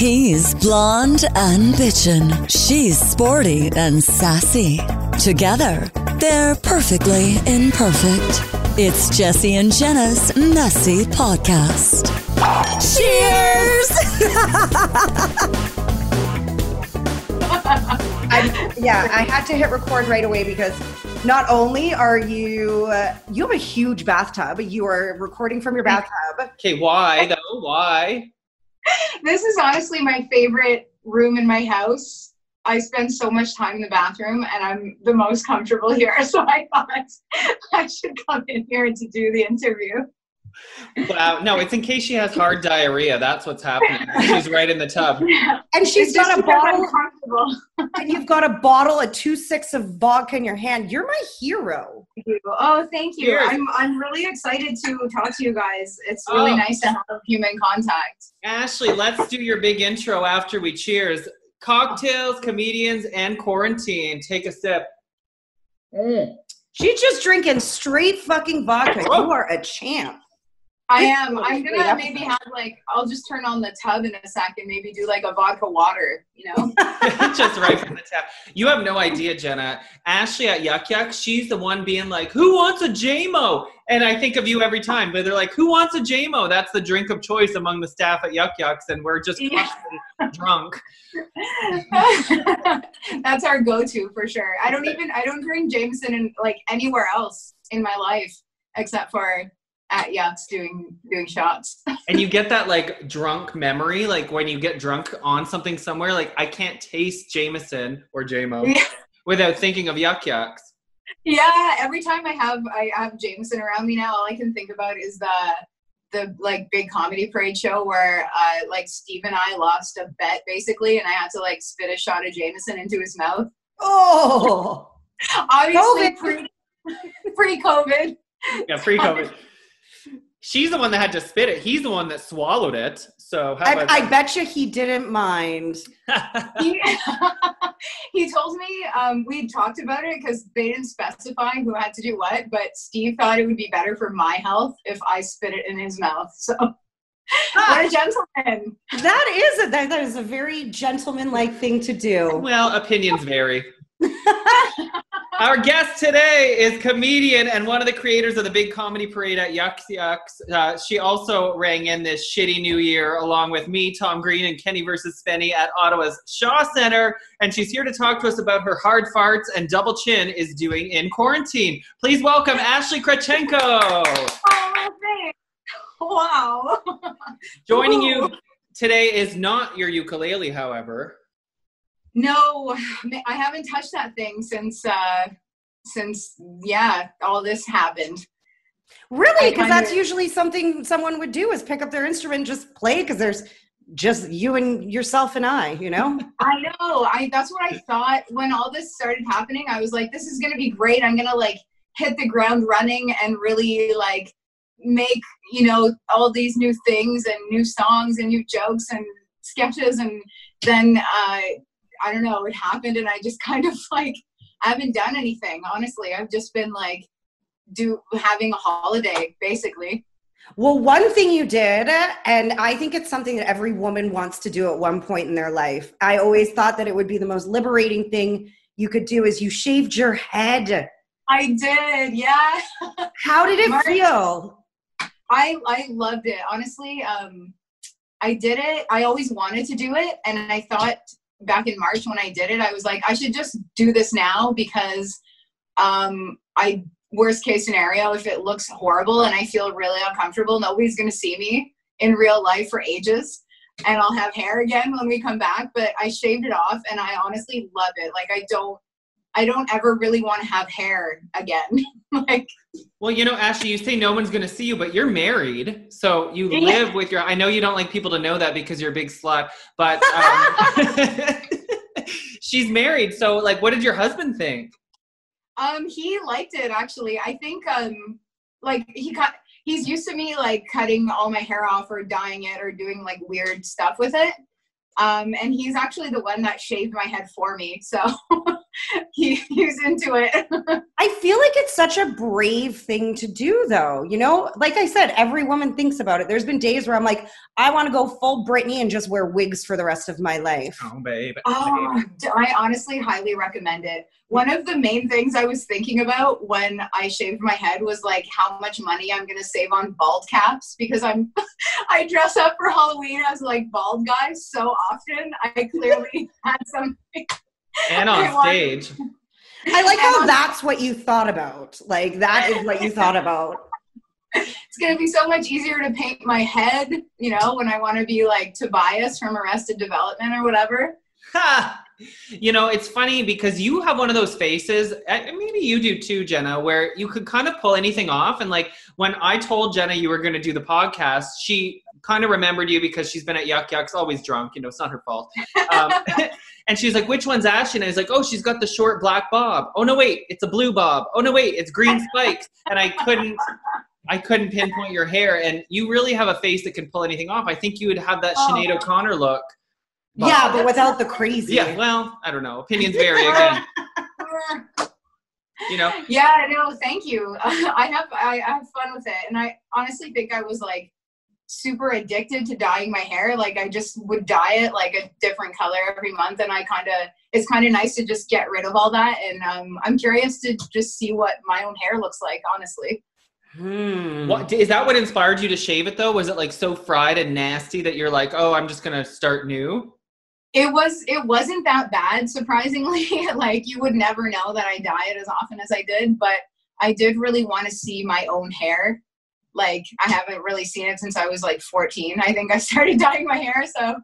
He's blonde and bitchin'. She's sporty and sassy. Together, they're perfectly imperfect. It's Jesse and Jenna's messy podcast. Cheers! I, yeah, I had to hit record right away because not only are you uh, you have a huge bathtub, you are recording from your bathtub. Okay, why though? Why? this is honestly my favorite room in my house. I spend so much time in the bathroom and I'm the most comfortable here. So I thought I should come in here to do the interview. Wow, no, it's in case she has hard diarrhea. That's what's happening. She's right in the tub. And she's It's just got a because I'm bottle and you've got a bottle, a two six of vodka in your hand. You're my hero. Thank you. Oh, thank you. Cheers. I'm I'm really excited to talk to you guys. It's really Oh. nice to have human contact. Ashley, let's do your big intro after we cheers. Cocktails, comedians, and quarantine. Take a sip. Mm. She's just drinking straight fucking vodka. You are a champ. I am. This is a I'm gonna maybe have like I'll just turn on the tub in a second, maybe do like a vodka water, you know? Just right from the tap. You have no idea, Jenna. Ashley at Yuk Yuk, she's the one being like, "Who wants a JMO?" And I think of you every time. But they're like, "Who wants a JMO?" That's the drink of choice among the staff at Yuk Yuk's, and we're just Yeah. drunk. That's our go-to for sure. I don't even I don't drink Jameson in like anywhere else in my life except for at Yuks doing doing shots. and you get that like drunk memory, like when you get drunk on something somewhere, like I can't taste Jameson or JMO Yeah. without thinking of Yuk Yuk's. Yeah, every time I have I have Jameson around me now, all I can think about is the the like big comedy parade show where uh like Steve and I lost a bet basically and I had to like spit a shot of Jameson into his mouth. Oh, Obviously COVID. pre pre COVID. Yeah, pre COVID. She's the one that had to spit it. He's the one that swallowed it. So how I, about I bet you he didn't mind. he, he told me um, we talked about it because they didn't specify who had to do what, but Steve thought it would be better for my health if I spit it in his mouth. So, what a gentleman! That is a that, that is a very gentleman-like thing to do. well, opinions vary. Our guest today is comedian and one of the creators of the big comedy parade at Yuk Yuk's. Uh, she also rang in this shitty new year along with me, Tom Green, and Kenny versus Spenny at Ottawa's Shaw Center. And she's here to talk to us about her hard farts and double chin is doing in quarantine. Please welcome Ashley Krachenko. Oh, thanks. Wow. Joining you today is not your ukulele, however. No, I haven't touched that thing since uh since yeah, all this happened. Really? Because that's usually something someone would do is pick up their instrument, and just play. Because there's just you and yourself and I. You know. I know. I that's what I thought when all this started happening. I was like, this is gonna be great. I'm gonna like hit the ground running and really like make you know all these new things and new songs and new jokes and sketches and then uh I don't know, it happened and I just kind of like I haven't done anything, honestly. I've just been like do having a holiday basically. Well, one thing you did, and I think it's something that every woman wants to do at one point in their life. I always thought that it would be the most liberating thing you could do is you shaved your head. I did, yeah. How did it Mark- feel? I I loved it. Honestly, um I did it. I always wanted to do it and I thought back in March when I did it, I was like I should just do this now because um I worst case scenario if it looks horrible and I feel really uncomfortable, nobody's to see me in real life for ages and I'll have hair again when we come back, but I shaved it off and I honestly love it. Like I don't I don't ever really want to have hair again. like Well, you know, Ashley, you say no one's going to see you, but you're married. So you Yeah. live with your, I know you don't like people to know that because you're a big slut, but um, she's married. So, like, what did your husband think? Um, he liked it actually. I think um like he cut he's used to me like cutting all my hair off or dyeing it or doing like weird stuff with it. Um, and he's actually the one that shaved my head for me. So he, he's into it. I feel like it's such a brave thing to do, though. You know, like I said, every woman thinks about it. There's been days where I'm like, I want to go full Britney and just wear wigs for the rest of my life. Oh, babe. Oh, I honestly highly recommend it. One of the main things I was thinking about when I shaved my head was like how much money I'm gonna save on bald caps because I'm I dress up for Halloween as like bald guys so often. I clearly had some And on stage. I like how that's what you thought about. Like, that is what you thought about. it's gonna be so much easier to paint my head, you know, when I want to be like Tobias from Arrested Development or whatever. Ha! You know, it's funny because you have one of those faces, maybe you do too, Jenna, where you could kind of pull anything off. And like when I told Jenna you were going to do the podcast, she kind of remembered you because she's been at Yuk Yuk's, always drunk. You know, it's not her fault. Um, and she's like, "Which one's Ashley?" And I was like, "Oh, she's got the short black bob. Oh no, wait, it's a blue bob. Oh no, wait, it's green spikes." And I couldn't. I couldn't pinpoint your hair, and you really have a face that can pull anything off. I think you would have that Oh. Sinead O'Connor look. Yeah, but without the crazy. Yeah, well, I don't know. Opinions vary again. You know, yeah no thank you i have I, I have fun with it and i honestly think i was like super addicted to dyeing my hair like i just would dye it like a different color every month and i kind of it's kind of nice to just get rid of all that and um, i'm curious to just see what my own hair looks like honestly Hmm. what is that? What inspired you to shave it though? Was it like so fried and nasty that you're like, oh, I'm just gonna start new? it was it wasn't that bad surprisingly like you would never know that i dye it as often as i did but i did really want to see my own hair like i haven't really seen it since i was like 14 i think i started dyeing my hair so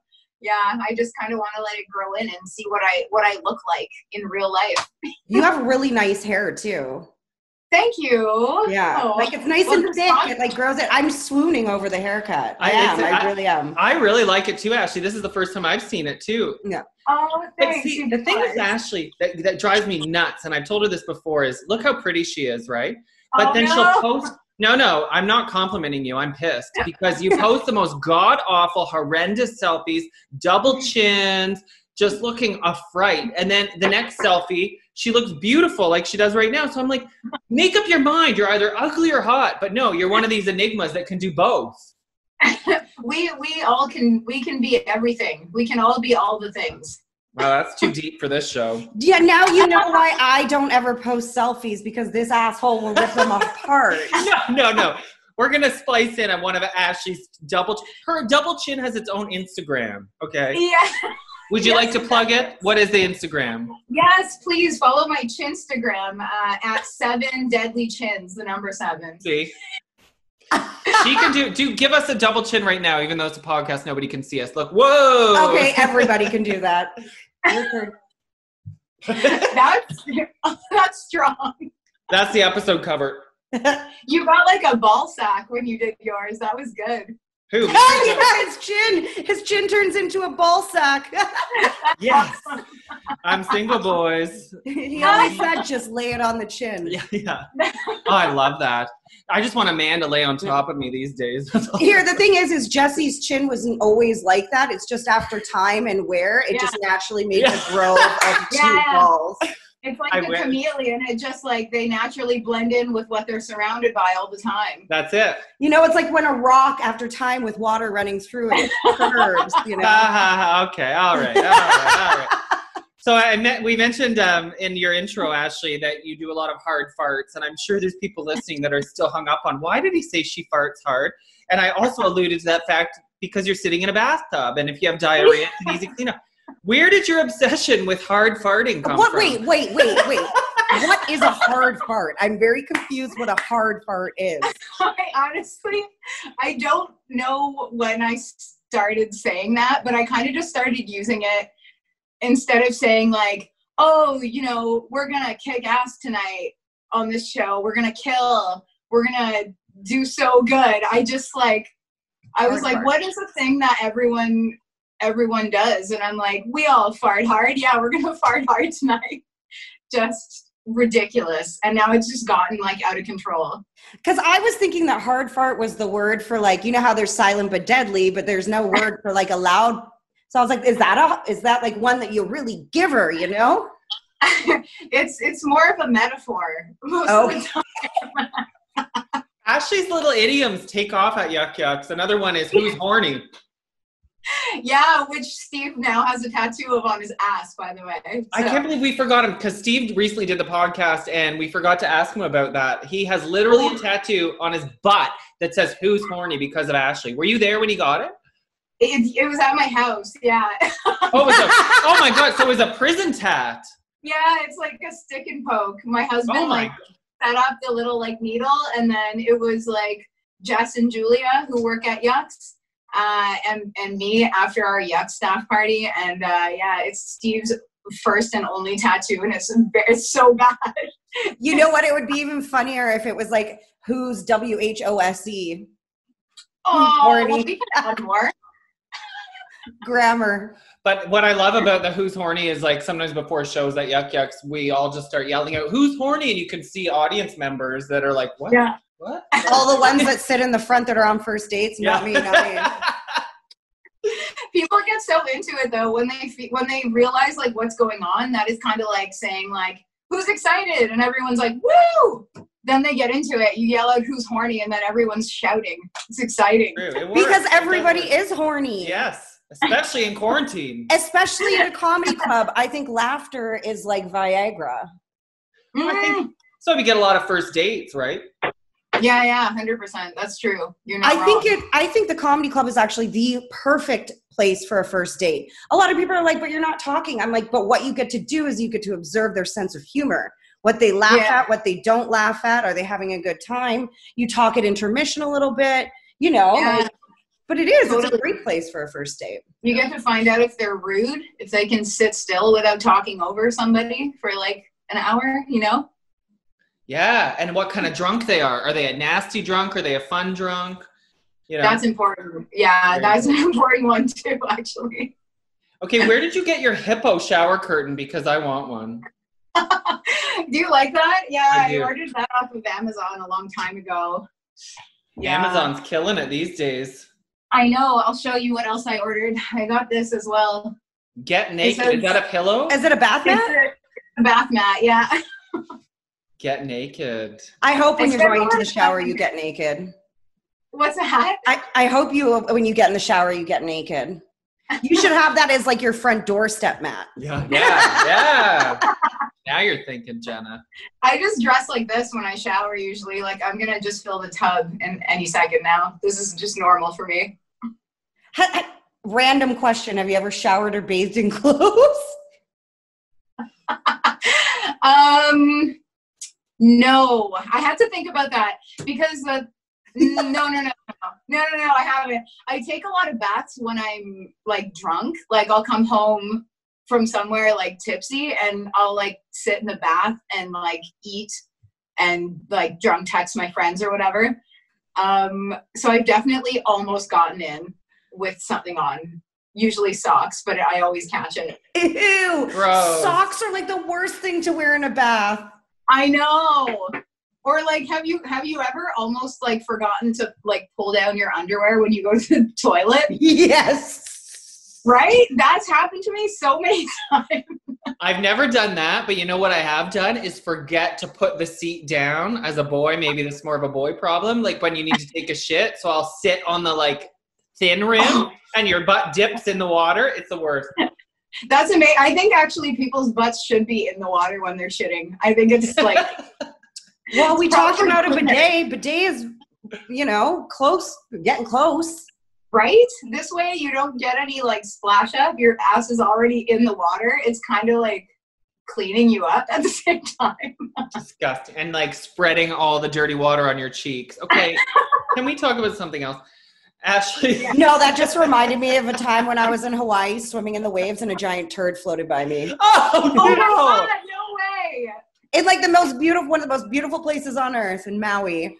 yeah i just kind of want to let it grow in and see what i what i look like in real life You have really nice hair, too. thank you Yeah. Oh, like, it's nice well, and thick. respond- It, like, grows it. I'm swooning over the haircut. I, I- am. I, I- really am. I really like it too, Ashley. This is the first time I've seen it too. Yeah. Oh But thanks see, you the thing with guys. Ashley that, that drives me nuts, and I've told her this before, is look how pretty she is, right? But Oh, then no. she'll post. No, no, I'm not complimenting you. I'm pissed because you post the most god awful, horrendous selfies, double chins, just looking a fright. And then the next selfie, she looks beautiful like she does right now. So I'm like, make up your mind. You're either ugly or hot. But no, you're one of these enigmas that can do both. we we all can we can be everything we can all be all the things Wow, that's too deep for this show. Yeah, now you know why I don't ever post selfies because this asshole will rip them apart. No, no, no. We're gonna splice in on one of Ashley's double. Her double chin has its own Instagram. Okay. yeah Would you Yes, like to plug it? What is the Instagram? Yes, please follow my Chinstagram uh, at seven deadly chins, the number seven. See. She can do do give us a double chin right now, even though it's a podcast, nobody can see us. Look, whoa. Okay, everybody can do that. That's that's strong. That's the episode cover. You got like a ball sack when you did yours. That was good. Who? Oh, yeah, his chin. His chin turns into a ball sack. Yes. I'm single, boys. he always said, just lay it on the chin. Yeah, yeah. Oh, I love that. I just want a man to lay on top of me these days. Here, the thing is, is Jesse's chin wasn't always like that. It's just after time and wear, it Yeah. just naturally made Yeah. a grow of two Yeah. balls. It's like I a wish. chameleon. It just like they naturally blend in with what they're surrounded by all the time. That's it. You know, it's like when a rock after time with water running through it curves, you know. ha, ha. okay, all right, all right, all right. So I met, we mentioned um, in your intro, Ashley, that you do a lot of hard farts, and I'm sure there's people listening that are still hung up on why did he say she farts hard? And I also alluded to that fact because you're sitting in a bathtub, and if you have diarrhea, it's an easy cleanup. Where did your obsession with hard farting come from? What? from? Wait, wait, wait, wait. what is a hard fart? I'm very confused what a hard fart is. I honestly, I don't know when I started saying that, but I kind of just started using it instead of saying like, "Oh, you know, we're gonna kick ass tonight on this show. We're gonna kill. We're gonna do so good." I just like, I was Hard like, fart. "What is the thing that everyone everyone does?" And I'm like, "We all fart hard. Yeah, we're gonna fart hard tonight." Just ridiculous, and now it's just gotten like out of control. Because I was thinking that hard fart was the word for like, you know how there's silent but deadly, but there's no word for like a loud. So I was like, is that a is that like one that you really give her, you know? it's it's more of a metaphor most Oh. of the time. Ashley's little idioms take off at Yuk Yuk's. Another one is who's horny. Yeah, which Steve now has a tattoo of on his ass, by the way. I can't believe we forgot him because Steve recently did the podcast and we forgot to ask him about that. He has literally a tattoo on his butt that says "Who's horny" because of Ashley. Were you there when he got it? It, it was at my house. Yeah. Oh, a, oh my god! So it was a prison tat. yeah, it's like a stick and poke. My husband Oh my like set up the little like needle, and then it was like Jess and Julia who work at Yuks, uh, and and me after our Yuk staff party, and uh, yeah, it's Steve's first and only tattoo, and it's it's so bad. You know what? It would be even funnier if it was like who's W H O S E Oh, horny. well, we can add more. grammar. But what I love about the Who's Horny is like sometimes before shows at Yuk Yuk's, we all just start yelling out Who's horny, and you can see audience members that are like, What? Yeah. What? All the ones that sit in the front that are on first dates, not me, not me. people get so into it though when they fe- when they realize like what's going on that is kind of like saying like who's excited and everyone's like woo then they get into it you yell out who's horny and then everyone's shouting it's exciting it. Because everybody is horny. Yes, especially in quarantine. Especially in a comedy club. I think laughter is like Viagra. I think- mm. So we get a lot of first dates, right? Yeah yeah 100% that's true you're not I think it I think the comedy club is actually the perfect place for a first date. A lot of people are like, but you're not talking. I'm like, but what you get to do is you get to observe their sense of humor. What they laugh Yeah. at, what they don't laugh at. Are they having a good time? You talk at intermission a little bit, you know. Yeah. like- but it is, it's a great place for a first date. you get to find out if they're rude if they can sit still without talking over somebody for like an hour you know Yeah, and what kind of drunk they are. Are they a nasty drunk? Are they a fun drunk? You know. that's important yeah that's an important one too actually okay, where did you get your hippo shower curtain? Because I want one. do you like that? Yeah, I I, ordered that off of Amazon a long time ago. Yeah. Amazon's killing it these days. I know. I'll show you what else I ordered. I got this as well. Get naked. says- Is that a pillow? Is it a bath mat? A bath mat. Yeah. Get naked. I hope when I you're going into the shower, you get naked. What's that? I, I hope you, when you get in the shower, you get naked. You should have that as like your front doorstep mat. Yeah, yeah, yeah. now you're thinking, Jenna. I just dress like this when I shower usually. Like I'm gonna just fill the tub in any second now. This is just normal for me. Ha- ha- Random question: Have you ever showered or bathed in clothes? um, no, I had to think about that because the no, no, no, no, no, no, no, I haven't. I take a lot of baths when I'm like drunk. Like I'll come home from somewhere like tipsy and I'll like sit in the bath and like eat and like drunk text my friends or whatever. Um, so I've definitely almost gotten in with something on, usually socks, but I always catch it. Ew! Gross. Socks are like the worst thing to wear in a bath. I know. Or like, have you have you ever almost like forgotten to like pull down your underwear when you go to the toilet? Yes. Right? That's happened to me so many times. I've never done that, but you know what I have done is forget to put the seat down as a boy. Maybe that's more of a boy problem. Like when you need to take a shit, so I'll sit on the like thin rim and your butt dips in the water. It's the worst. That's amazing. I think actually people's butts should be in the water when they're shitting. I think it's like Well, we talked about a okay. bidet. Bidet is, you know, close, getting close. right? This way you don't get any like splash up. Your ass is already in the water. It's kind of like cleaning you up at the same time. Disgusting. And like spreading all the dirty water on your cheeks. Okay, can we talk about something else? Ashley, No, that just reminded me of a time when I was in Hawaii swimming in the waves and a giant turd floated by me. oh Oh no! god, no way. It's like the most beautiful, one of the most beautiful places on earth in Maui.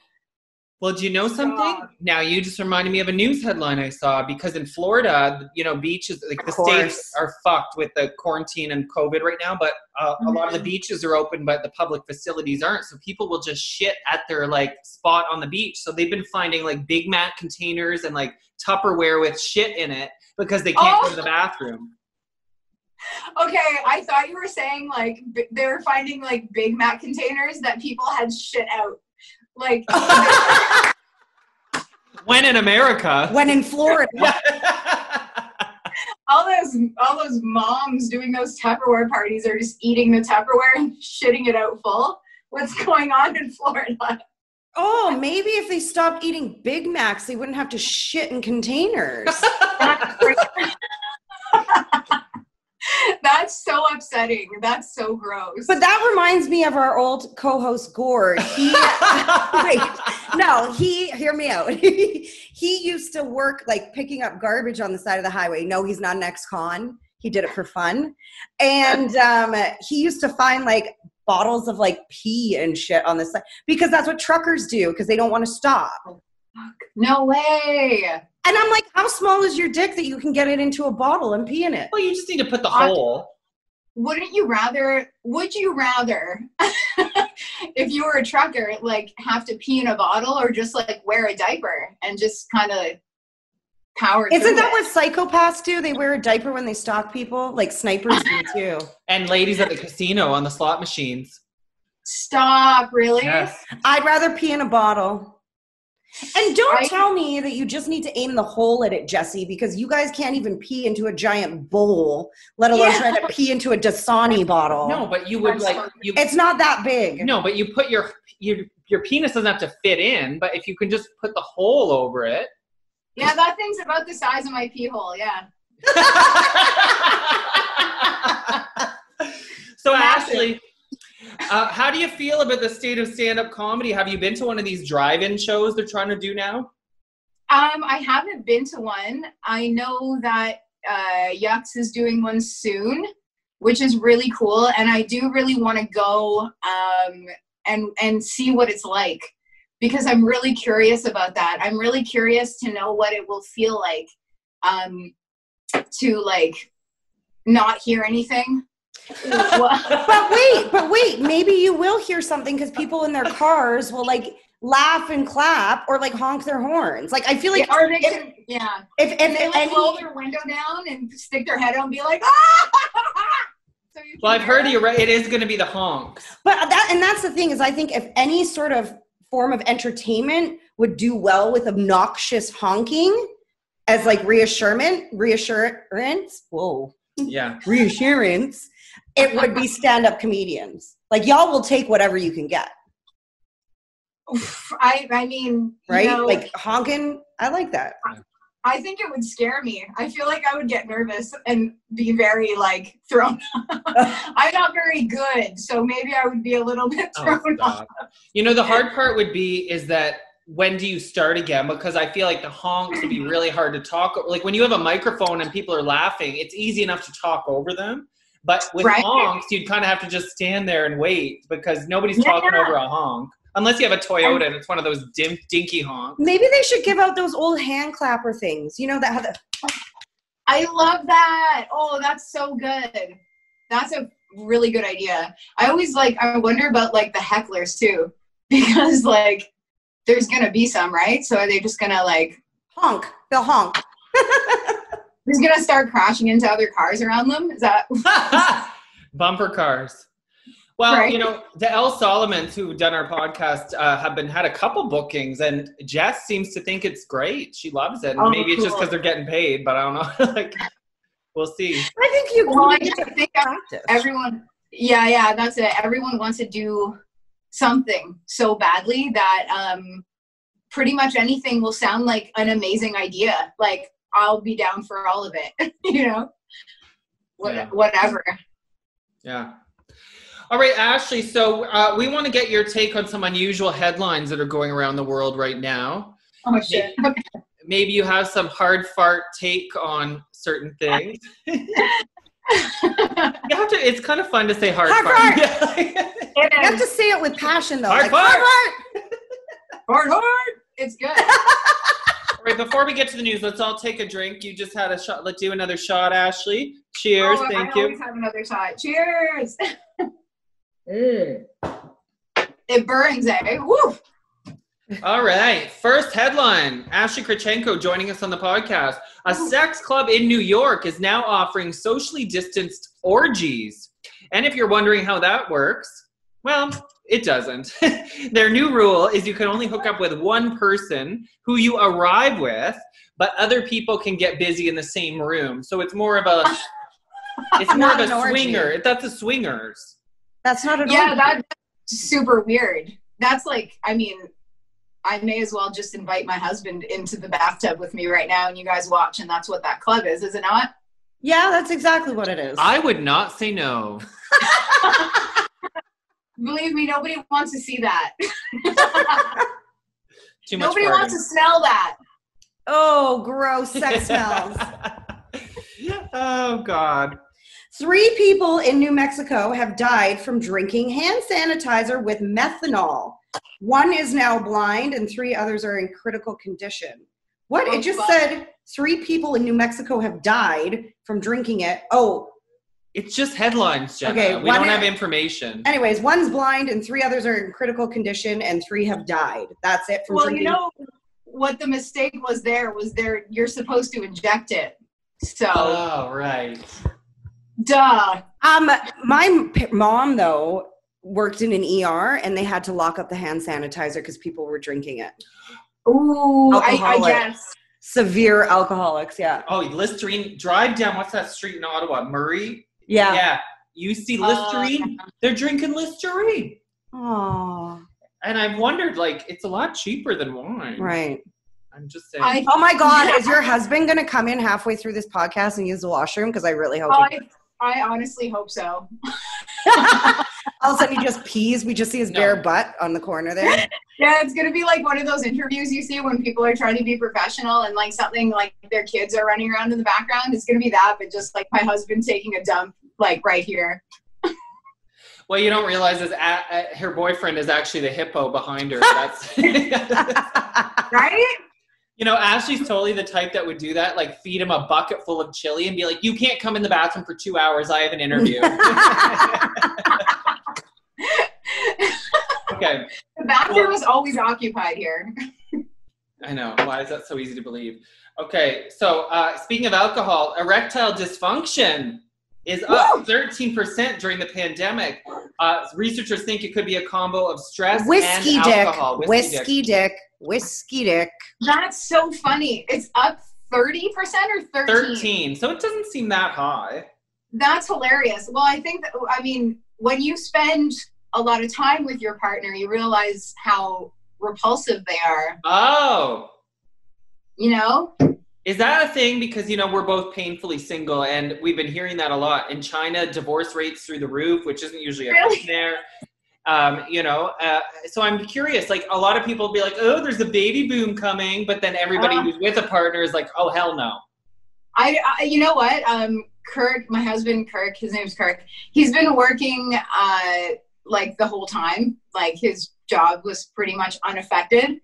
Well, do you know something? Now you just reminded me of a news headline I saw because in Florida, you know, beaches like the course. states are fucked with the quarantine and COVID right now, but uh, a lot of the Mhm. beaches are open, but the public facilities aren't. So people will just shit at their like spot on the beach. So they've been finding like Big Mac containers and like Tupperware with shit in it because they can't go Oh. to the bathroom. Okay, I thought you were saying like b- they were finding like Big Mac containers that people had shit out. Like, when in America. When in Florida, all those all those moms doing those Tupperware parties are just eating the Tupperware and shitting it out full. What's going on in Florida? oh, maybe if they stopped eating Big Macs, they wouldn't have to shit in containers. That's so upsetting. That's so gross. But that reminds me of our old co-host Gord. He, wait, no, he hear me out. he used to work like picking up garbage on the side of the highway. No, he's not an ex-con. He did it for fun, and um, he used to find like bottles of like pee and shit on the side because that's what truckers do because they don't want to stop. no way. And I'm like, how small is your dick that you can get it into a bottle and pee in it? well, you just need to put the I- hole. Wouldn't you rather? Would you rather, if you were a trucker, like have to pee in a bottle or just like wear a diaper and just kind of power? Isn't that it? what psychopaths do? They wear a diaper when they stalk people? Like snipers do too. And ladies at the casino on the slot machines. Stop! Really? Yes. I'd rather pee in a bottle. And don't I- tell me that you just need to aim the hole at it, Jesse, because you guys can't even pee into a giant bowl, let alone Yeah. try to pee into a Dasani bottle. No, but you would That's like you. It's not that big. No, but you put your your your penis doesn't have to fit in, but if you can just put the hole over it. Yeah, that thing's about the size of my pee hole. Yeah. so Massive. Ashley, uh, how do you feel about the state of stand-up comedy? Have you been to one of these drive-in shows they're trying to do now? Um, I haven't been to one. I know that uh, Yuks is doing one soon, which is really cool, and I do really want to go um, and and see what it's like because I'm really curious about that. I'm really curious to know what it will feel like um, to like not hear anything. But wait, but wait, maybe you will hear something because people in their cars will like laugh and clap or like honk their horns. Like I feel like yeah, or they if, can, yeah. if, if, And they like any- roll their window down and stick their head out and be like, ah! So Well, I've heard you right. It is going to be the honks. But that and that's the thing is I think if any sort of form of entertainment would do well with obnoxious honking as like reassurance, reassurance, whoa, Yeah. reassurance, it would be stand-up comedians. Like y'all will take whatever you can get, I I mean, you right? know, like honking, I like that. I think it would scare me. I feel like I would get nervous and be very like thrown. I'm not very good, so maybe I would be a little bit Oh, thrown off. You know, the hard part would be is that when do you start again? Because I feel like the honks would be really hard to talk. Like when you have a microphone and people are laughing, it's easy enough to talk over them. But with Right. honks, you'd kind of have to just stand there and wait because nobody's Yeah. talking over a honk. Unless you have a Toyota and it's one of those dim, dinky honks. Maybe they should give out those old hand clapper things. You know that have the I love that. Oh, that's so good. That's a really good idea. I always like I wonder about like the hecklers too. Because like there's gonna be some, right? So are they just gonna like honk, They'll honk. who's gonna start crashing into other cars around them? Is that Bumper cars. Well, Right. you know, the El-Salomons who done our podcast uh, have been had a couple bookings, and Jess seems to think it's great. She loves it. And Oh, maybe it's just because they're getting paid, but I don't know. like, we'll see. I think you Well, I to think practice. everyone yeah, yeah, that's it. Everyone wants to do something so badly that um pretty much anything will sound like an amazing idea. Like I'll be down for all of it, you know. What, Yeah. Whatever. Yeah. All right, Ashley. So uh, we want to get your take on some unusual headlines that are going around the world right now. Oh shit. Okay. Maybe you have some hard fart take on certain things. You have to. It's kind of fun to say hard, Hard fart. fart. Yeah. It You have to say it with passion though. Hard like, fart. hard, hard. It's good. All right, before we get to the news, let's all take a drink. You just had a shot. Let's do another shot, Ashley. Cheers. Oh, Thank I you. always have another shot. Cheers. It burns, eh? Woo. All right. First headline Ashley Krachenko joining us on the podcast. A oh. sex club in New York is now offering socially distanced orgies. And if you're wondering how that works, well, it doesn't. Their new rule is you can only hook up with one person who you arrive with, but other people can get busy in the same room. So it's more of a it's more of an a orgy. swinger. That's a swingers. That's not an Yeah, orgy. that's super weird. That's like, I mean, I may as well just invite my husband into the bathtub with me right now and you guys watch, and that's what that club is, is it not? yeah, that's exactly what it is. I would not say no. Believe me, nobody wants to see that. Too much nobody wants to smell that. oh, gross sex smells. oh God. Three people in New Mexico have died from drinking hand sanitizer with methanol. One is now blind, and three others are in critical condition. What? Oh, it just fuck. said three people in New Mexico have died from drinking it. Oh, It's just headlines, Jenna. Okay, we one- don't have information. anyways, one's blind, and three others are in critical condition, and three have died. That's it from Well, drinking. you know what the mistake was there was there you're supposed to inject it. So, Oh, right. duh. Um, my p- mom though worked in an ER, and they had to lock up the hand sanitizer because people were drinking it. Ooh, I, I guess. Severe alcoholics, yeah, Oh, Listerine. Drive down. What's that street in Ottawa? Murray. yeah. Yeah. You see Uh, Listerine? They're drinking Listerine. Oh, And I've wondered, like, it's a lot cheaper than wine. right. I'm just saying. I, Oh my God, is your husband gonna come in halfway through this podcast and use the washroom? Because I really hope. he- I, I honestly hope so. All of a sudden, he just pees. We just see his No. bare butt on the corner there. Yeah, it's gonna be like one of those interviews you see when people are trying to be professional and like something like their kids are running around in the background. It's gonna be that, but just like my husband taking a dump like right here. what you don't realize is a a- her boyfriend is actually the hippo behind her. That's. Right? You know, Ashley's totally the type that would do that, like feed him a bucket full of chili and be like, "You can't come in the bathroom for two hours. I have an interview." Okay, The bathroom is always occupied here. I know. Why is that so easy to believe? Okay, so uh, speaking of alcohol, erectile dysfunction is up 13% during the pandemic. Uh, researchers think it could be a combo of stress Whiskey and dick. alcohol. Whiskey dick. Whiskey dick. That's so funny. It's up 30% or 13? 13. So it doesn't seem that high. That's hilarious. Well, I think that, I mean, when you spend a lot of time with your partner, you realize how repulsive they are, Oh, you know? Is that a thing? Because you know we're both painfully single, and we've been hearing that a lot in China. Divorce rates through the roof, which isn't usually a Really? thing there. Um, you know, uh, so I'm curious. Like a lot of people be like, "Oh, there's a baby boom coming," but then everybody Uh. who's with a partner is like, "Oh, hell no." I, I you know what? Um, Kirk, my husband Kirk, his name's Kirk. He's been working uh like the whole time. Like his job was pretty much unaffected.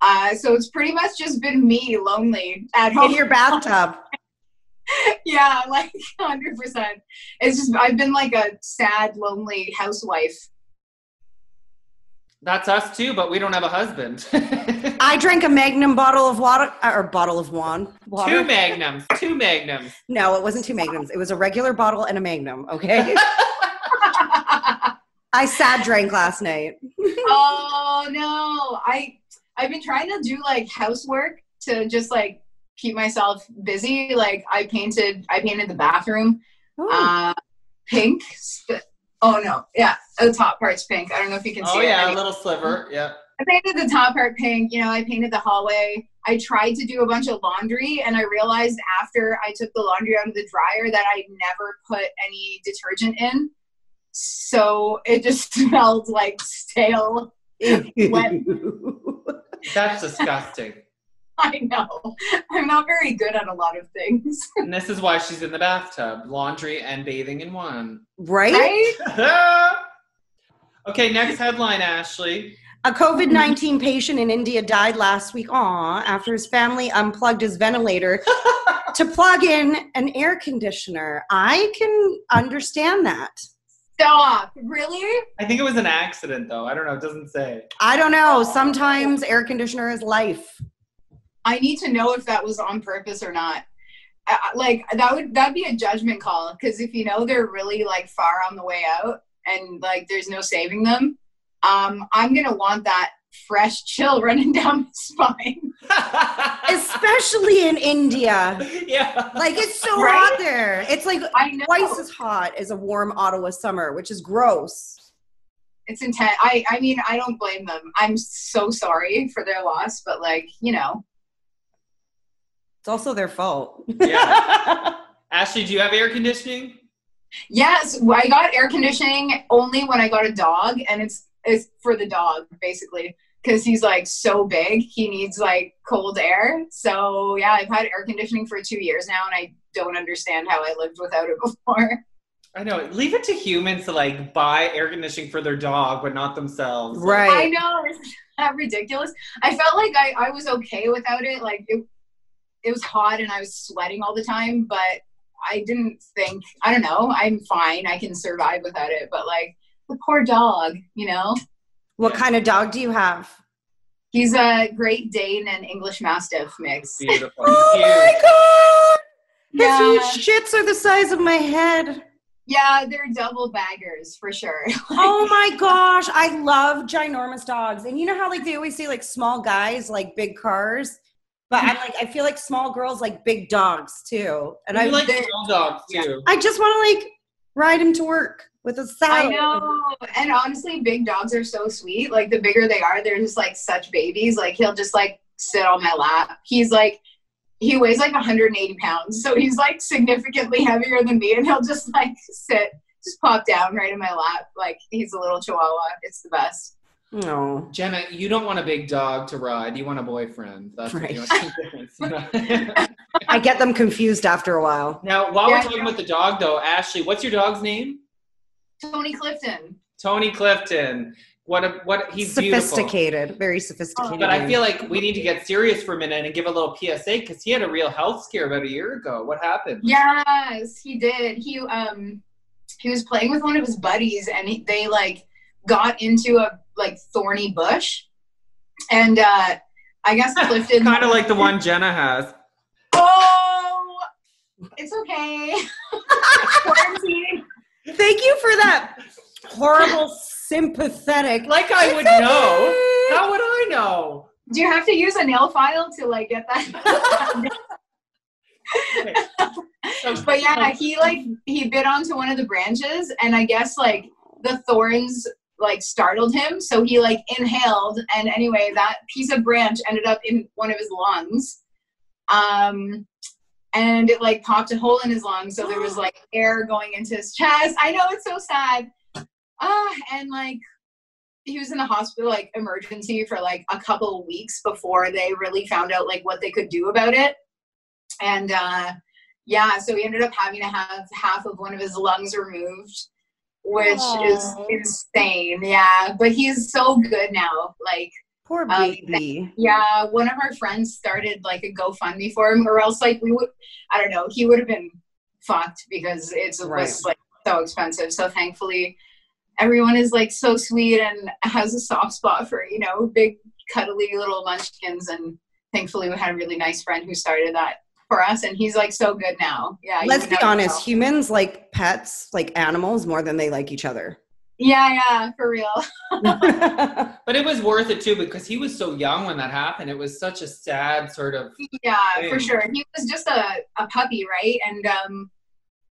Uh, so it's pretty much just been me lonely at home. In your bathtub. yeah, like hundred percent. It's just I've been like a sad, lonely housewife. That's us too, but we don't have a husband. I drank a Magnum bottle of water, or bottle of wine. Water. two magnums, two magnums. No, it wasn't two Magnums. It was a regular bottle and a Magnum. Okay. I sad drank last night. oh no, I I've been trying to do like housework to just like keep myself busy. Like I painted I painted the bathroom Ooh. uh, pink. Oh no, yeah, the top part's pink. I don't know if you can see Oh it. yeah, a little sliver. Yeah. I painted the top part pink. You know, I painted the hallway. I tried to do a bunch of laundry, and I realized after I took the laundry out of the dryer that I never put any detergent in. So it just smelled like stale. Wet. That's disgusting. I know. I'm not very good at a lot of things. and this is why she's in the bathtub, laundry and bathing in one. right? Right? okay, next headline, Ashley. A COVID 19 patient in India died last week aw, after his family unplugged his ventilator to plug in an air conditioner. I can understand that. Stop. Really? I think it was an accident, though. I don't know. It doesn't say. I don't know. Sometimes air conditioner is life. I need to know if that was on purpose or not. Uh, like that would that'd be a judgment call because if you know they're really like far on the way out and like there's no saving them, um, I'm gonna want that fresh chill running down my spine. Especially in India. yeah. Like it's so Right? hot there. It's like I know twice as hot as a warm Ottawa summer, which is gross. it's intense. I I mean I don't blame them. I'm so sorry for their loss, but like you know, It's also their fault. Yeah. Ashley, do you have air conditioning? yes, I got air conditioning only when I got a dog, and it's it's for the dog basically because he's like so big he needs like cold air. So yeah i've had air conditioning for two years now and i don't understand how i lived without it before. I know. Leave it to humans to like buy air conditioning for their dog, but not themselves. Right. I know. Isn't that ridiculous? I felt like i, I was okay without it. Like it, it was hot and i was sweating all the time but i didn't think i don't know. I'm fine. I can survive without it. But like the poor dog you know What kind of dog do you have? he's a great dane and english mastiff mix Beautiful. Oh my god! Yeah. His huge shits are the size of my head. Yeah, they're double baggers for sure. Oh my gosh, I love ginormous dogs. And you know how like they always say like small guys like big cars, but I'm like I feel like small girls like big dogs too. And I I like small dogs too. I just want to like ride him to work with a I saddle. know. And honestly, big dogs are so sweet. Like the bigger they are, they're just like such babies. Like he'll just like sit on my lap. He's like he weighs like 180 pounds, so he's like significantly heavier than me, and he'll just like sit, just pop down right in my lap, like he's a little chihuahua. It's the best. No. Jenna, you don't want a big dog to ride. You want a boyfriend. That's what you Right. want. I get them confused after a while. now, while Yeah, we're talking about the dog, though, Ashley, what's your dog's name? Tony Clifton. Tony Clifton. What a what he's beautiful. sophisticated, very sophisticated. But I feel like we need to get serious for a minute and give a little PSA because he had a real health scare about a year ago. What happened? Yes, he did. He um he was playing with one of his buddies and he, they like got into a like thorny bush. And uh I guess Clifton kind of like the one Jenna has. Oh, it's okay. Quarantine. Thank you for that horrible sympathetic. Like I would know. How would I know? Do you have to use a nail file to like get that? but yeah, he like he bit onto one of the branches, and I guess like the thorns like startled him, so he like inhaled, and anyway, that piece of branch ended up in one of his lungs, um, and it like popped a hole in his lung, so there was like air going into his chest. I know it's so sad. Ah, and like he was in the hospital like emergency for like a couple of weeks before they really found out like what they could do about it and uh yeah so he ended up having to have half of one of his lungs removed which is insane yeah but he's so good now like Poor Um, baby. yeah one of our friends started like a gofundme for him or else like we would i don't know he would have been fucked because it's Right. was like so expensive so thankfully everyone is like so sweet and has a soft spot for you know big cuddly little munchkins and thankfully we had a really nice friend who started that for us and he's like so good now yeah Let's be honest, know. humans like pets, like animals, more than they like each other. Yeah yeah for real But it was worth it too because he was so young when that happened. It was such a sad sort of. Yeah, for sure. He was just a, a puppy, right? And um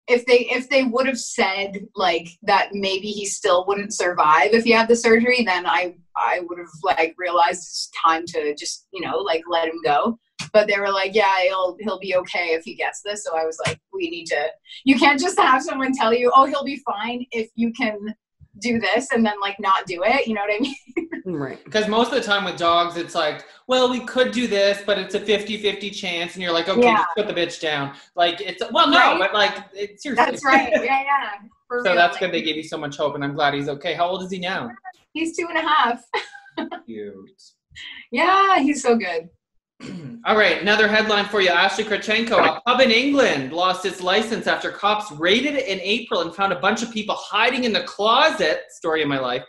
if they if they would have said like that maybe he still wouldn't survive if he had the surgery, then I I would have like realized it's time to just, you know, like let him go. But they were like, Yeah, he'll he'll be okay if he gets this. So I was like, We need to you can't just have someone tell you, Oh, he'll be fine if you can do this and then like not do it. You know what I mean? right. Because most of the time with dogs, it's like, well, we could do this, but it's a 50 50 chance. And you're like, okay, Yeah. just put the bitch down. Like, it's, well, no, Right? but like, it's seriously. That's right. Yeah, yeah. For so real. that's Like, good. They gave you so much hope, and I'm glad he's okay. How old is he now? He's two and a half. Cute. Yeah, he's so good. All right, another headline for you. Ashley Krachenko, a pub in England lost its license after cops raided it in April and found a bunch of people hiding in the closet. Story of my life.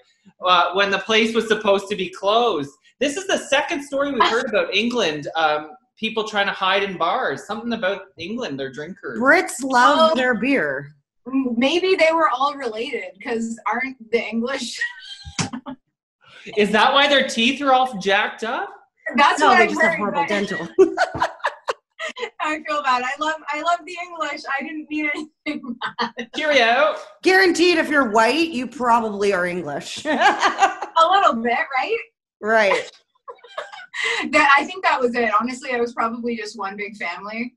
Uh, when the place was supposed to be closed. This is the second story we've heard about England. Um, people trying to hide in bars. Something about England, their drinkers. Brits love Oh. their beer. Maybe they were all related because aren't the English? Is that why their teeth are all jacked up? That's No, what they I've just have heard. horrible but dental. I feel bad. I love I love the English. I didn't mean anything. Cheerio. Guaranteed, if you're white, you probably are English. A little bit, right? right. That I think that was it. Honestly, I was probably just one big family.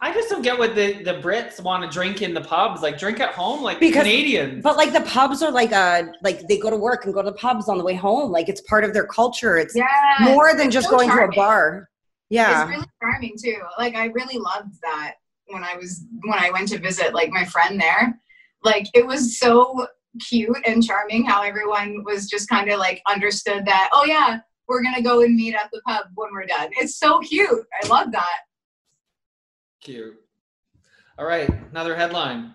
I just don't get what the, the Brits want to drink in the pubs. Like drink at home, like Because- Canadians. But like the pubs are like uh like they go to work and go to the pubs on the way home. Like it's part of their culture. It's Yeah. more than it's just so going to a bar. Yeah. It's really charming too. Like I really loved that when I was when I went to visit like my friend there. Like it was so cute and charming how everyone was just kind of like understood that, oh yeah, we're gonna go and meet at the pub when we're done. It's so cute. I love that. Cute. All right, another headline.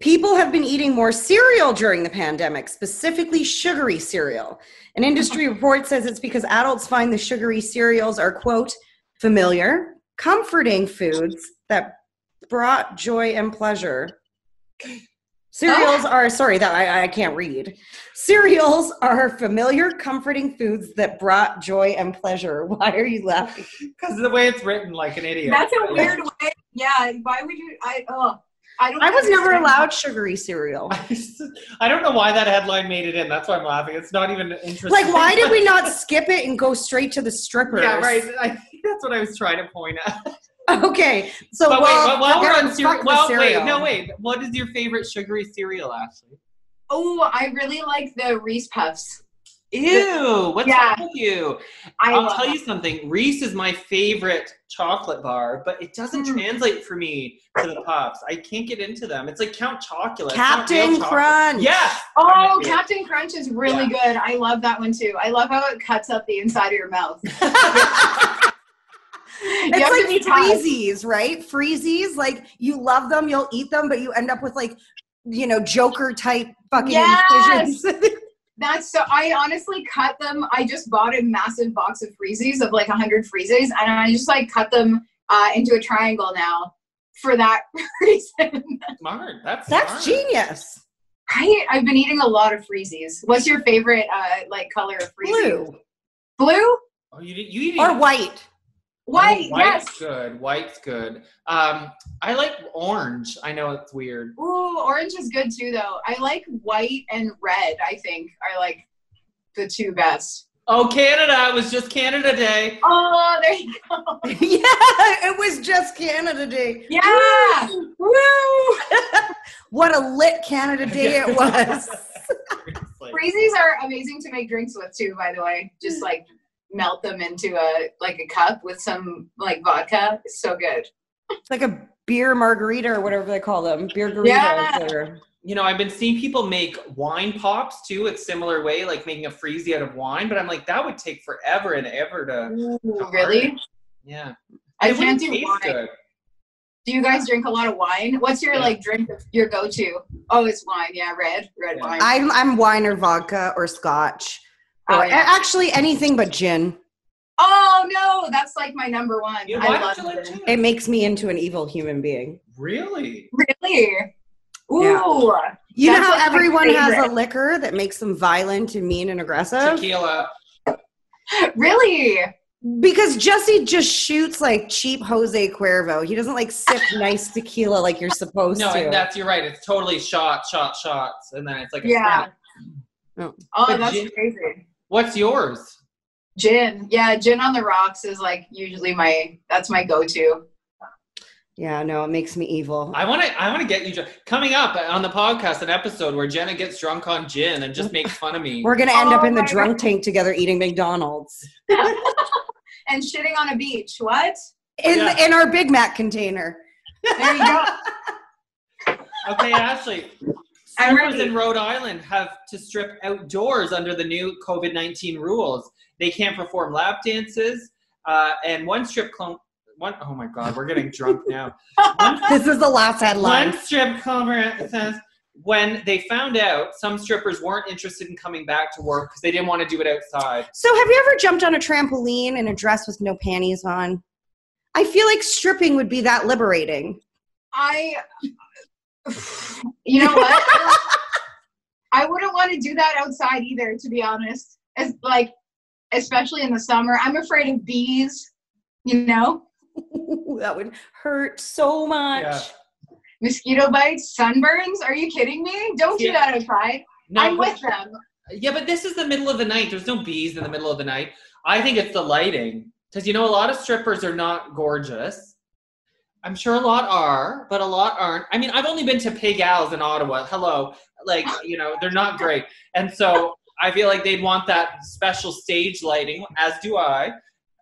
People have been eating more cereal during the pandemic, specifically sugary cereal. An industry report says it's because adults find the sugary cereals are, quote, familiar, comforting foods that brought joy and pleasure. Cereals oh. are, sorry, that I, I can't read. Cereals are familiar, comforting foods that brought joy and pleasure. Why are you laughing? Because the way it's written, like an idiot. That's a weird way. Yeah. Why would you? I oh. I don't. I was never understand. allowed sugary cereal. I I don't know why that headline made it in. That's why I'm laughing. It's not even interesting. Like, why did we not skip it and go straight to the strippers? Yeah, right. I think that's what I was trying to point out. Okay, so but well, wait, while we're on cereal, fuck the well, wait, no, wait. What is your favorite sugary cereal, Ashley? Oh, I really like the Reese Puffs. Ew, what's Yeah. wrong with you? I I'll tell them. you something. Reese is my favorite chocolate bar, but it doesn't Mm. translate for me to the puffs. I can't get into them. It's like Count Chocula. It's Captain. Crunch. Yeah. Oh, Captain Crunch is really good. I love that one too. I love how it cuts up the inside of your mouth. It's You have to like be tough. freezies, right? Freezies, like you love them, you'll eat them, but you end up with like, you know, Joker type fucking Yes! incisions. That's so. I honestly cut them. I just bought a massive box of freezies of like hundred freezies, and I just like cut them uh, into a triangle now for that reason. Smart. That's That's smart. genius. Right? I've been eating a lot of freezies. What's your favorite uh, like color of freezies? Blue Blue? Oh, you you eat or white. White? Oh, white's yes. good. White's good. Um, I like orange. I know it's weird. Ooh, orange is good too, though. I like white and red. I think are like the two best. Oh, Canada! It was just Canada Day. Oh, there you go. yeah, it was just Canada Day. Yeah. Woo! What a lit Canada Day it was. Seriously. Freezies are amazing to make drinks with too, by the way. Just like melt them into a like a cup with some like vodka. It's so good. It's like a beer margarita or whatever they call them. Beer burritos. Yeah. Or, You know, I've been seeing people make wine pops too. It's similar way, like making a freezy out of wine. But I'm like, that would take forever and ever to. Ooh, really? Yeah. I It can't wouldn't do taste wine. good. Do you guys drink a lot of wine? What's your Yeah. like drink your go to? Oh, it's wine. Yeah, red, red Yeah. wine. I'm I'm wine or vodka or scotch. Oh, yeah. actually anything but gin. oh no, that's like my number one. Yeah, I love don't you like gin. gin? It makes me into an evil human being. Really? Really? Ooh. Yeah. You That's know how my everyone has a liquor that makes them violent and mean and aggressive? Tequila. Really? Because Jesse just shoots like cheap Jose Cuervo. He doesn't like sip nice tequila like you're supposed No, to. No, that's you're right. It's totally shot, shot, shots, and then it's like a Yeah. snap. Oh. Oh, that's gin- crazy. What's yours? Gin. Yeah, gin on the rocks is like usually my that's my go-to. yeah, no, it makes me evil. I want to. I want to get you dr- coming up on the podcast. An episode where Jenna gets drunk on gin and just makes fun of me. We're gonna end up Oh in the my drunk tank together eating McDonald's And shitting on a beach. What? in Yeah. in our Big Mac container. There you go. Okay, Ashley. I'm strippers in Rhode Island have to strip outdoors under the new COVID nineteen rules. They can't perform lap dances. Uh, and one strip club, one oh my god, we're getting drunk now. One, This is the last headline. one strip club says when they found out some strippers weren't interested in coming back to work because they didn't want to do it outside. So, have you ever jumped on a trampoline in a dress with no panties on? I feel like stripping would be that liberating. I, you know what? I wouldn't want to do that outside either, to be honest. As like, especially in the summer, I'm afraid of bees. You know, that would hurt so much. Yeah. mosquito bites, sunburns. Are you kidding me? Don't do Yeah. that outside. No, I'm with them. Yeah, but this is the middle of the night. There's no bees in the middle of the night. I think it's the lighting. Because you know, a lot of strippers are not gorgeous. I'm sure a lot are, but a lot aren't. I mean, I've only been to Pig Al's in Ottawa. Hello. Like, you know, they're not great. And so I feel like they'd want that special stage lighting, as do I.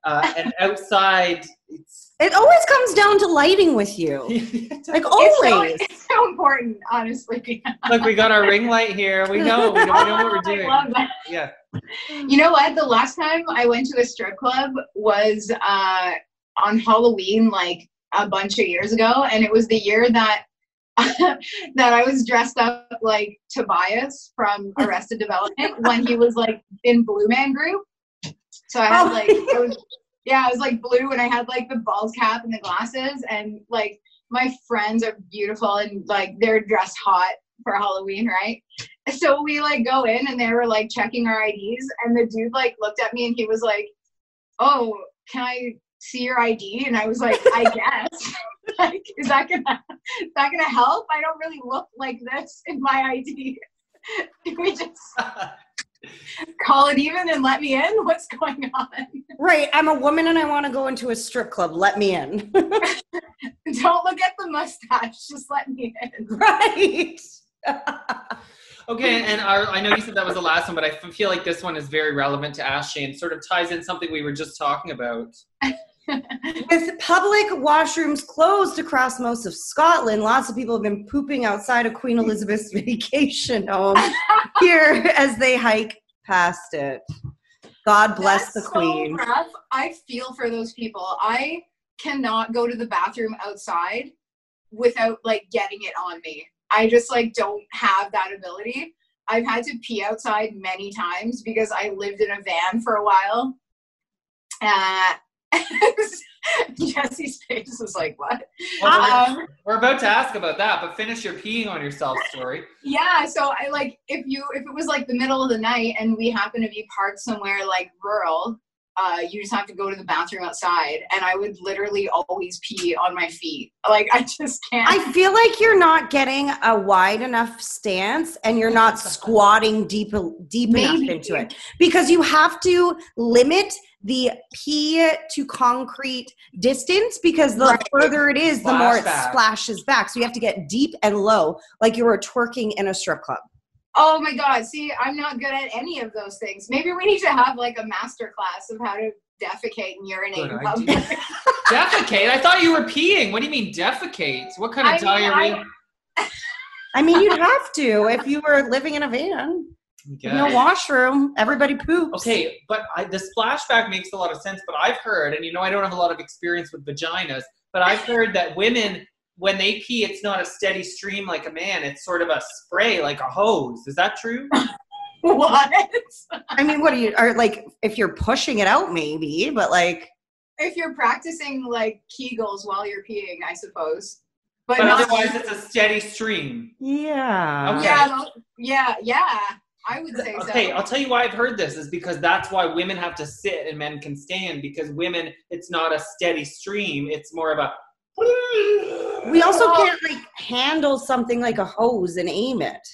Uh, and outside, it's. It always comes down to lighting with you. Like It's so, always. it's so important, honestly. Look, we got our ring light here. We know. We know, we know what we're doing. I love that. Yeah. You know what? The last time I went to a strip club was uh, on Halloween, like a bunch of years ago, and it was the year that that I was dressed up like Tobias from Arrested Development when he was like in Blue Man Group. So I had Oh. like, I was, yeah, I was like blue, and I had like the balls cap and the glasses, and like my friends are beautiful and like they're dressed hot for Halloween, right? So we like go in and they were like checking our IDs and the dude like looked at me and he was like, "Oh, can I see your ID?" And I was like, "I guess." like, is that gonna is that gonna help? I don't really look like this in my ID. Can we just call it even and let me in? What's going on? Right. I'm a woman and I want to go into a strip club. Let me in. Don't look at the mustache. Just let me in. right. Okay, and our, I know you said that was the last one, but I f- feel like this one is very relevant to Ashley and sort of ties in something we were just talking about. With public washrooms closed across most of Scotland, lots of people have been pooping outside of Queen Elizabeth's vacation home here as they hike past it. God bless That's the Queen. So rough. I feel for those people. I cannot go to the bathroom outside without like getting it on me. I just like don't have that ability. I've had to pee outside many times because I lived in a van for a while. Uh, Jesse's face was like, "What?" Well, we're, Um, we're about to ask about that, but finish your peeing on yourself story. yeah so i like if you if it was like the middle of the night and we happen to be parked somewhere like rural uh you just have to go to the bathroom outside and i would literally always pee on my feet like i just can't I feel like you're not getting a wide enough stance and you're not squatting deep deep enough into it because you have to limit the pee to concrete distance because the Right. further it is, the more it back. splashes back. So you have to get deep and low, like you were twerking in a strip club. oh my god see i'm not good at any of those things maybe we need to have like a master class of how to defecate and urinate in public. defecate? I thought you were peeing. What do you mean defecate? What kind of I mean, diarrhea? I mean, you'd have to if you were living in a van, Yeah. no washroom, everybody poops. Okay, but I, the splashback makes a lot of sense. But I've heard, and you know, I don't have a lot of experience with vaginas, but I've heard that women, when they pee, it's not a steady stream like a man. It's sort of a spray, like a hose. Is that true? what I mean, what do you are like if you're pushing it out, maybe, but like if you're practicing like kegels while you're peeing i suppose but, But not- otherwise, it's a steady stream. yeah. Okay. Yeah, yeah, yeah. I would say Okay, so. I'll tell you why I've heard this is because that's why women have to sit and men can stand because women, it's not a steady stream. It's more of a. We also can't like handle something like a hose and aim it.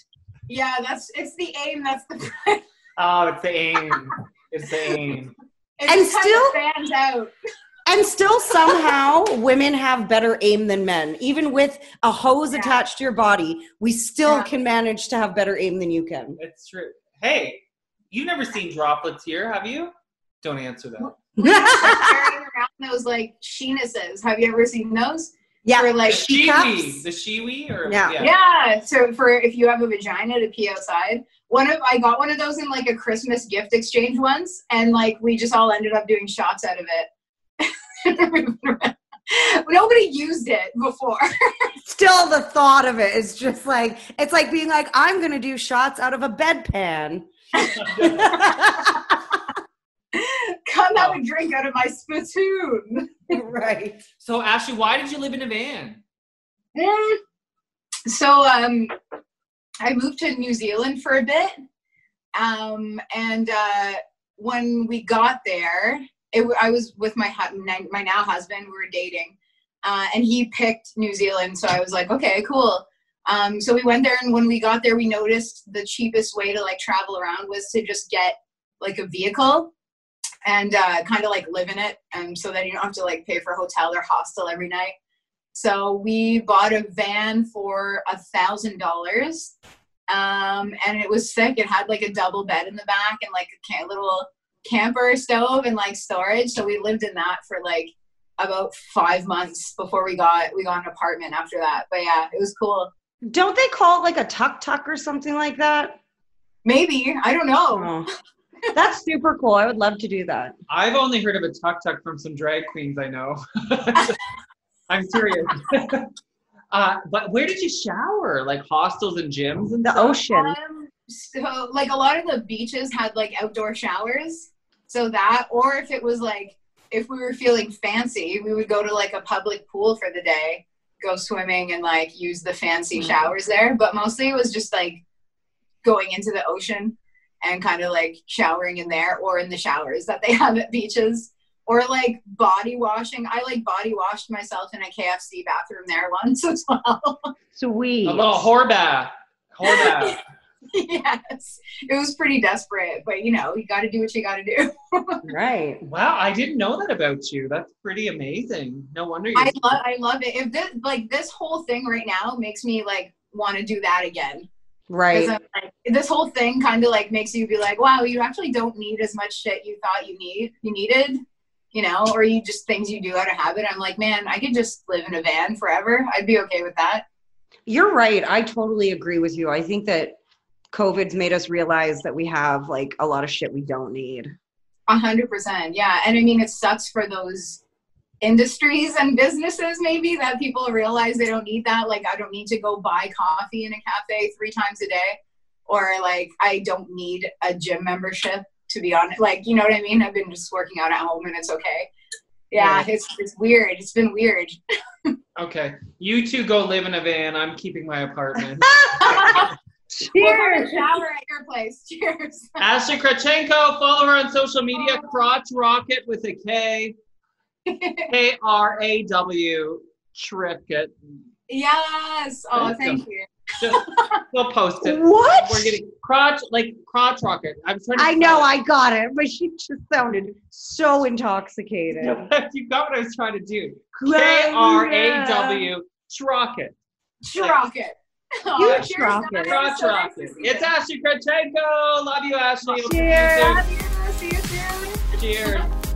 Yeah, that's it's the aim. That's the. Oh, it's the aim. It's the aim. It And still- stands out. And still somehow women have better aim than men. Even with a hose Yeah. attached to your body, we still Yeah. can manage to have better aim than you can. It's true. Hey, you've never seen droplets here, have you? Don't answer that. Carrying around those like sheenuses. Have you ever seen those? Yeah. For like She Shewee, the Shewee, or Yeah. Yeah. So for if you have a vagina to pee outside, one of I got one of those in like a Christmas gift exchange once, and like we just all ended up doing shots out of it. Nobody used it before. Still, the thought of it is just like it's like being like, I'm gonna do shots out of a bedpan. Come have a drink out of my spittoon. right. So Ashley, why did you live in a van? Mm. So um, I moved to New Zealand for a bit, um, and uh, when we got there, it, I was with my my now husband. We were dating, uh, and he picked New Zealand. So I was like, okay, cool. Um, so we went there, and when we got there, we noticed the cheapest way to like travel around was to just get like a vehicle and uh, kind of like live in it, and so that you don't have to like pay for a hotel or hostel every night. So we bought a van for a thousand dollars, um, and it was sick. It had like a double bed in the back and like a little camper stove and like storage. So we lived in that for like about five months before we got we got an apartment after that. But yeah, it was cool. Don't they call it like a tuk tuk or something like that? Maybe I don't know. Oh. That's super cool. I would love to do that. I've only heard of a tuk tuk from some drag queens I know. I'm serious. uh, but where did you shower? Like hostels and gyms and The stuff? ocean. Um, so like a lot of the beaches had like outdoor showers. So that, or if it was like if we were feeling fancy, we would go to like a public pool for the day, go swimming and like use the fancy Mhm. showers there. But mostly it was just like going into the ocean and kind of like showering in there or in the showers that they have at beaches. Or like body washing. I like body washed myself in a KFC bathroom there once as well. Sweet. A little whore bath. Whore bath. yes, it was pretty desperate, but you know, you got to do what you got to do. Right. wow, I didn't know that about you. That's pretty amazing. No wonder you're I love, I love it. If this, like, this whole thing right now makes me like want to do that again. Right. Like, this whole thing kind of like makes you be like, wow, you actually don't need as much shit you thought you need, you needed, you know, or you just things you do out of habit. I'm like, man, I could just live in a van forever. I'd be okay with that. You're right. I totally agree with you. I think that COVID's made us realize that we have like a lot of shit we don't need. A hundred percent. Yeah. And I mean, it sucks for those industries and businesses maybe that people realize they don't need that. Like, I don't need to go buy coffee in a cafe three times a day. Or like, I don't need a gym membership to be honest. Like, you know what I mean? I've been just working out at home and it's okay. Yeah, Yeah. it's it's weird. It's been weird. okay. You two go live in a van. I'm keeping my apartment. We'll shower at your place. Cheers. Ashley Krachenko, follow her on social media. Oh. Crotch Rocket with a K. K R A W. Tricket. yes. Oh, Thank thank you. Just we'll post it. What? We're getting crotch like crotch rocket. I'm trying to I know I got it, but she just sounded so intoxicated. you got what I was trying to do. K R A W Rocket. Rocket. You Oh, cheers, rocket. guys. Crotch So nice rocket. It's you. Ashley Krachenko. Love you, Ashley. We'll see you soon. Love you. See you soon. Cheers.